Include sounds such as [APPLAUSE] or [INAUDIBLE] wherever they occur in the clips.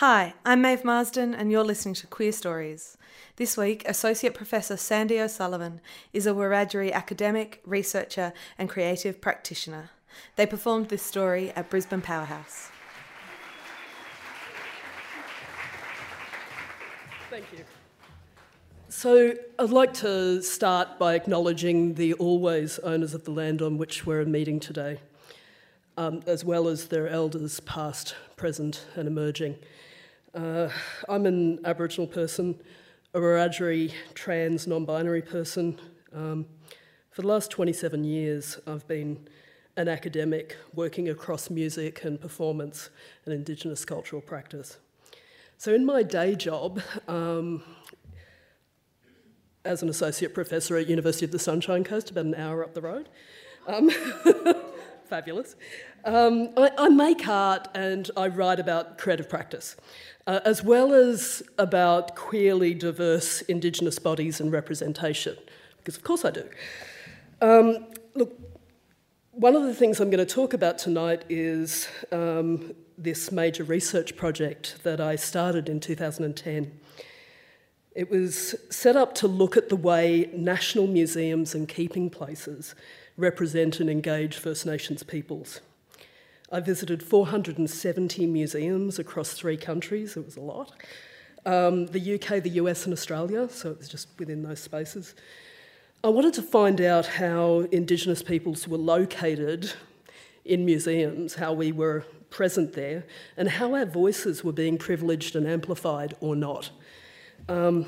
Hi, I'm Maeve Marsden, and you're listening to Queerstories. This week, Associate Professor Sandy O'Sullivan is a Wiradjuri academic, researcher, and creative practitioner. They performed this story at Brisbane Powerhouse. Thank you. So, I'd like to start by acknowledging the always owners of the land on which we're meeting today, um, as well as their elders, past, present, and emerging. Uh, I'm an Aboriginal person, a Wiradjuri trans non binary person. Um, for the last 27 years, I've been an academic working across music and performance and Indigenous cultural practice. So, in my day job, um, as an associate professor at University of the Sunshine Coast, about an hour up the road, um, [LAUGHS] fabulous. Um, I, I, make art and I write about creative practice uh, as well as about queerly diverse Indigenous bodies and representation, because of course I do. Um, look, one of the things I'm going to talk about tonight is um, this major research project that I started in 2010. It was set up to look at the way national museums and keeping places represent and engage First Nations peoples. I visited 470 museums across three countries, it was a lot. Um, the UK, the US, and Australia, so it was just within those spaces. I wanted to find out how Indigenous peoples were located in museums, how we were present there, and how our voices were being privileged and amplified or not. Um,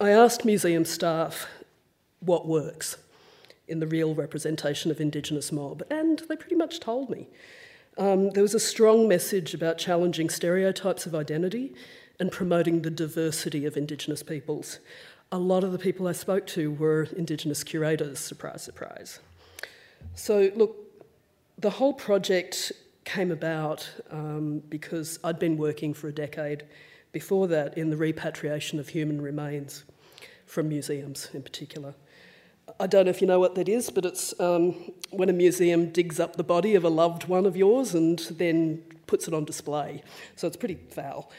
I asked museum staff what works in the real representation of Indigenous mob, and they pretty much told me. Um, there was a strong message about challenging stereotypes of identity and promoting the diversity of Indigenous peoples. A lot of the people I spoke to were Indigenous curators, surprise, surprise. So, look, the whole project came about um, because I'd been working for a decade before that in the repatriation of human remains from museums in particular. I don't know if you know what that is, but it's um, when a museum digs up the body of a loved one of yours and then puts it on display. So it's pretty foul.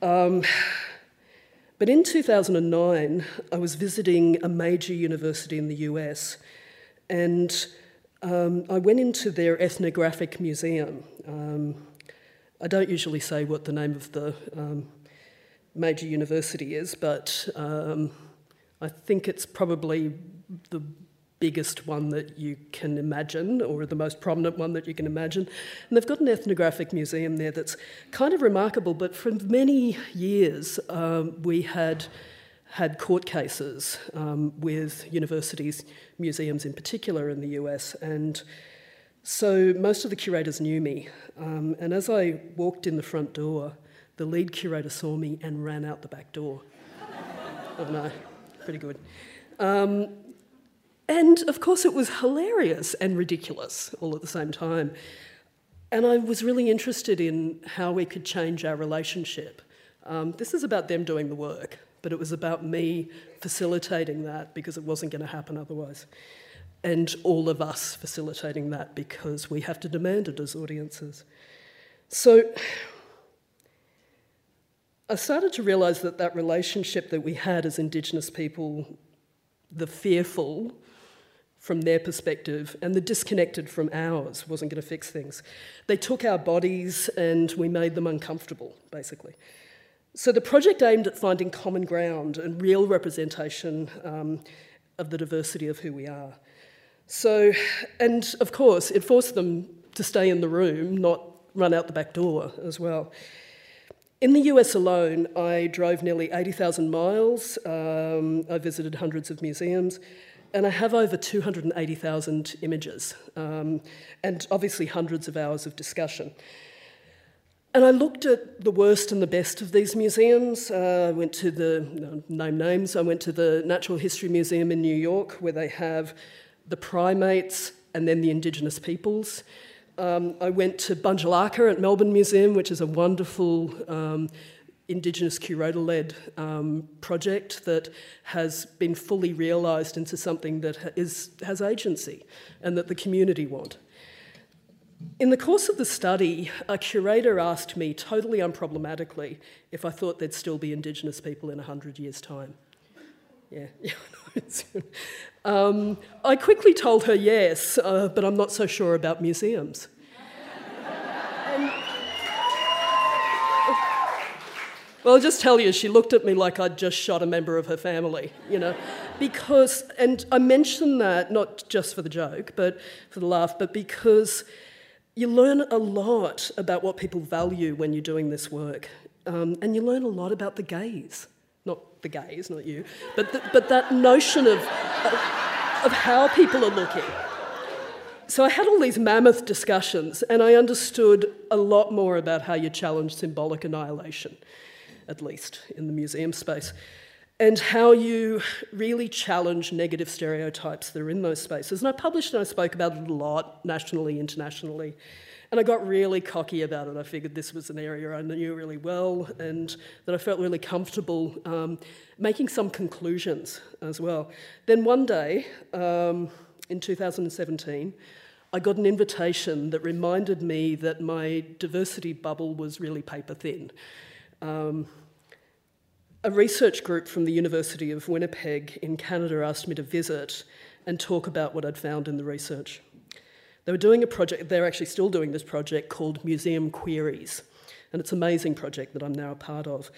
Um, but in 2009, I was visiting a major university in the US, and um, I went into their ethnographic museum. Um, I don't usually say what the name of the um, major university is, but um, I think it's probably the biggest one that you can imagine, or the most prominent one that you can imagine. And they've got an ethnographic museum there that's kind of remarkable, but for many years um, we had had court cases um, with universities, museums in particular in the US, and so most of the curators knew me. Um, and as I walked in the front door, the lead curator saw me and ran out the back door. [LAUGHS] oh no, pretty good. Um, and of course, it was hilarious and ridiculous all at the same time. And I was really interested in how we could change our relationship. Um, this is about them doing the work, but it was about me facilitating that because it wasn't going to happen otherwise. And all of us facilitating that because we have to demand it as audiences. So I started to realise that that relationship that we had as Indigenous people, the fearful, from their perspective, and the disconnected from ours wasn't going to fix things. They took our bodies and we made them uncomfortable, basically. So the project aimed at finding common ground and real representation um, of the diversity of who we are. So, and of course, it forced them to stay in the room, not run out the back door as well. In the US alone, I drove nearly 80,000 miles. Um, I visited hundreds of museums. And I have over 280,000 images, um, and obviously hundreds of hours of discussion. And I looked at the worst and the best of these museums. Uh, I went to the, name names, I went to the Natural History Museum in New York, where they have the primates and then the Indigenous peoples. Um, I went to Bunjilaka at Melbourne Museum, which is a wonderful um, Indigenous curator led um, project that has been fully realised into something that is, has agency and that the community want. In the course of the study, a curator asked me totally unproblematically if I thought there'd still be Indigenous people in 100 years' time. Yeah, [LAUGHS] um, I quickly told her yes, uh, but I'm not so sure about museums. Well, I'll just tell you, she looked at me like I'd just shot a member of her family, you know, because, and I mention that not just for the joke, but for the laugh, but because you learn a lot about what people value when you're doing this work. Um, and you learn a lot about the gaze. Not the gaze, not you, but, the, but that notion of, of, of how people are looking. So I had all these mammoth discussions, and I understood a lot more about how you challenge symbolic annihilation, at least in the museum space and how you really challenge negative stereotypes that are in those spaces. And I published and I spoke about it a lot, nationally, internationally. And I got really cocky about it. I figured this was an area I knew really well and that I felt really comfortable um, making some conclusions as well. Then one day, um, in 2017, I got an invitation that reminded me that my diversity bubble was really paper thin. Um, a research group from the University of Winnipeg in Canada asked me to visit and talk about what I'd found in the research. They were doing a project, they're actually still doing this project called Museum Queeries, and it's an amazing project that I'm now a part of.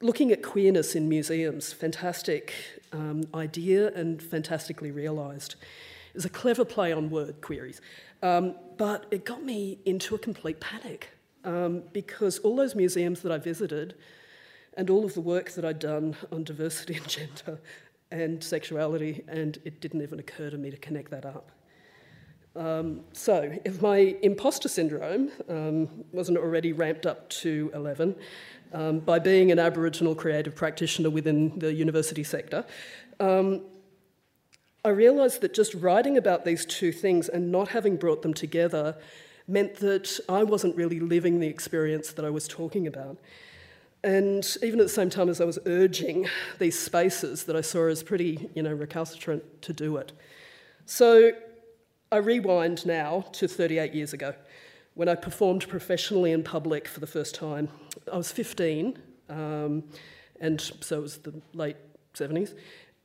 Looking at queerness in museums, fantastic um, idea and fantastically realised. It was a clever play on word queries, um, but it got me into a complete panic um, because all those museums that I visited and all of the work that I'd done on diversity and gender and sexuality, and it didn't even occur to me to connect that up. Um, so, if my imposter syndrome um, wasn't already ramped up to 11 um, by being an Aboriginal creative practitioner within the university sector, um, I realised that just writing about these two things and not having brought them together meant that I wasn't really living the experience that I was talking about. And even at the same time as I was urging these spaces that I saw as pretty, you know, recalcitrant to do it. So I rewind now to 38 years ago when I performed professionally in public for the first time. I was 15, um, and so it was the late 70s,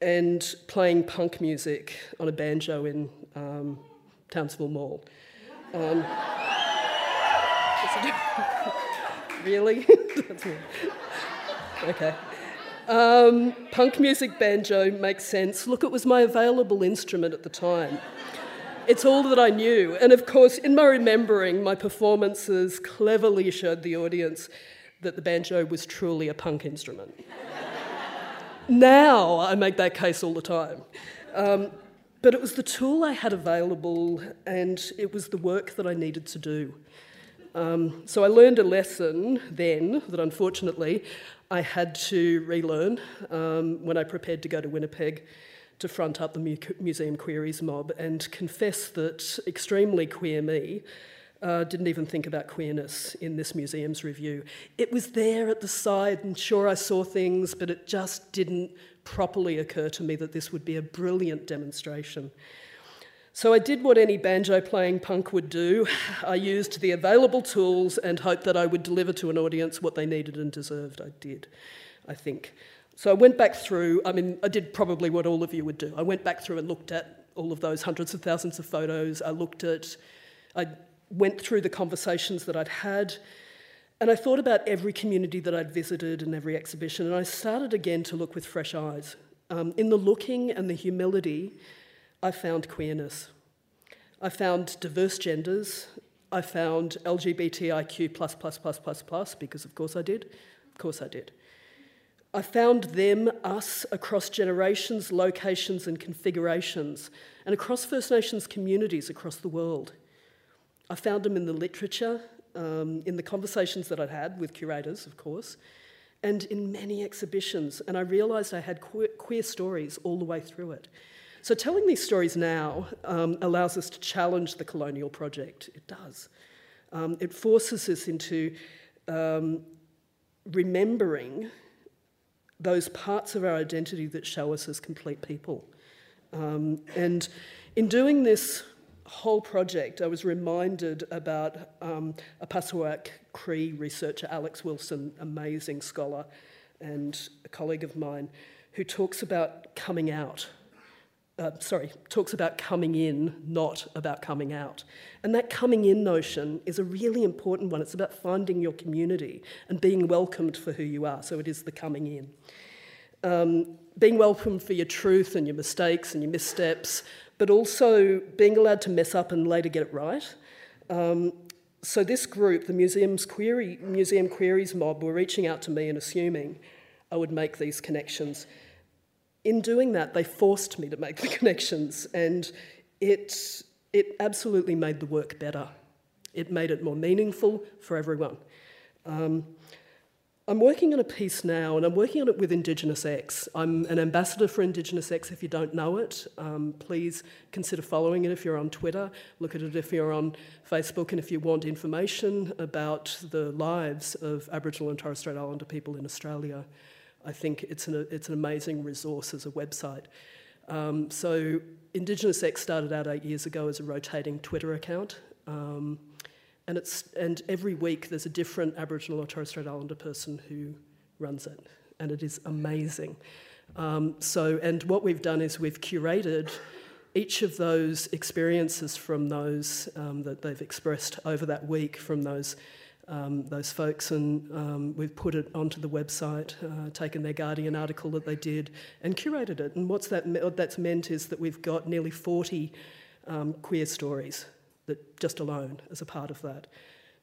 and playing punk music on a banjo in um, Townsville Mall. Um, [LAUGHS] really? [LAUGHS] okay. Um, punk music banjo makes sense. Look, it was my available instrument at the time. It's all that I knew. And of course, in my remembering, my performances cleverly showed the audience that the banjo was truly a punk instrument. [LAUGHS] now I make that case all the time. Um, but it was the tool I had available, and it was the work that I needed to do. Um, so I learned a lesson then that unfortunately I had to relearn um, when I prepared to go to Winnipeg to front up the mu- Museum Queeries mob and confess that extremely queer me uh, didn't even think about queerness in this museum's review. It was there at the side, and sure, I saw things, but it just didn't properly occur to me that this would be a brilliant demonstration. So I did what any banjo playing punk would do. I used the available tools and hoped that I would deliver to an audience what they needed and deserved. I did, I think. So I went back through, I mean, I did probably what all of you would do. I went back through and looked at all of those hundreds of thousands of photos. I looked at, I went through the conversations that I'd had, and I thought about every community that I'd visited and every exhibition, and I started again to look with fresh eyes. Um, in the looking and the humility, I found queerness. I found diverse genders. I found LGBTIQ plus plus plus plus plus because of course I did. Of course I did. I found them, us, across generations, locations, and configurations, and across First Nations communities across the world. I found them in the literature, um, in the conversations that I'd had with curators, of course, and in many exhibitions. And I realised I had queer, queer, stories all the way through it. So telling these stories now um, allows us to challenge the colonial project. It does. Um, it forces us into um, remembering those parts of our identity that show us as complete people. Um, and in doing this whole project, I was reminded about um, a Opaskwayak Cree researcher, Alex Wilson, amazing scholar and a colleague of mine, who talks about coming out. Uh, sorry, talks about coming in, not about coming out. And that coming in notion is a really important one. It's about finding your community and being welcomed for who you are. So it is the coming in um, being welcome for your truth and your mistakes and your missteps, but also being allowed to mess up and later get it right. Um, so this group, the museum's query, museum queeries mob, were reaching out to me and assuming I would make these connections. In doing that, they forced me to make the [LAUGHS] connections, and it, it absolutely made the work better. It made it more meaningful for everyone. Um, I'm working on a piece now, and I'm working on it with Indigenous X. I'm an ambassador for Indigenous X. If you don't know it, um, please consider following it if you're on Twitter. Look at it if you're on Facebook, and if you want information about the lives of Aboriginal and Torres Strait Islander people in Australia, I think it's an, it's an amazing resource as a website. Um, so, Indigenous X started out eight years ago as a rotating Twitter account. Um, and, it's, and every week there's a different Aboriginal or Torres Strait Islander person who runs it, and it is amazing. Um, so, and what we've done is we've curated each of those experiences from those um, that they've expressed over that week from those um, those folks, and um, we've put it onto the website, uh, taken their Guardian article that they did, and curated it. And what's that? What that's meant is that we've got nearly 40 um, queer stories that just alone as a part of that.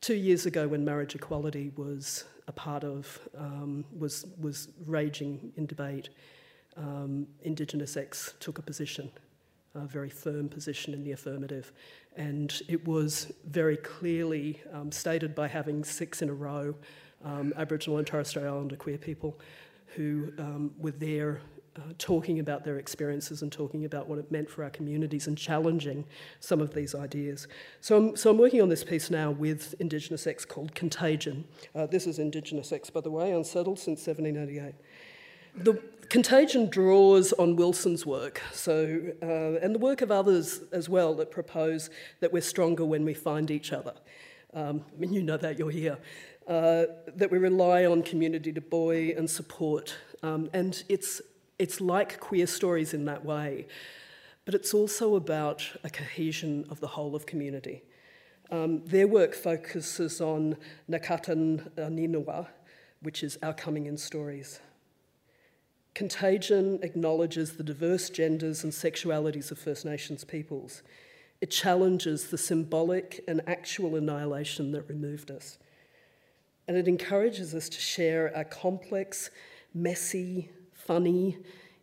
Two years ago, when marriage equality was a part of, um, was, was raging in debate, um, Indigenous X took a position, a very firm position in the affirmative. And it was very clearly um, stated by having six in a row um, Aboriginal and Torres Strait Islander queer people who um, were there uh, talking about their experiences and talking about what it meant for our communities and challenging some of these ideas. So I'm, so I'm working on this piece now with Indigenous X called Contagion. Uh, this is Indigenous X, by the way, unsettled since 1788. The Contagion draws on Wilson's work, so, uh, and the work of others as well that propose that we're stronger when we find each other. Um, I mean, you know that, you're here. Uh, that we rely on community to buoy and support. Um, and it's it's like queer stories in that way, but it's also about a cohesion of the whole of community. Um, their work focuses on Nakatan Ninua, which is our coming in stories. Contagion acknowledges the diverse genders and sexualities of First Nations peoples. It challenges the symbolic and actual annihilation that removed us. And it encourages us to share our complex, messy, funny,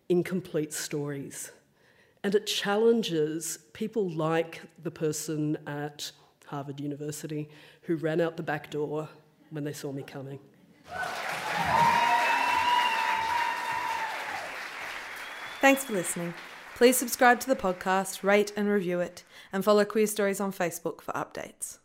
incomplete stories. And it challenges people like the person at Harvard University who ran out the back door when they saw me coming. Thanks for listening. Please subscribe to the podcast, rate and review it, and follow Queerstories on Facebook for updates.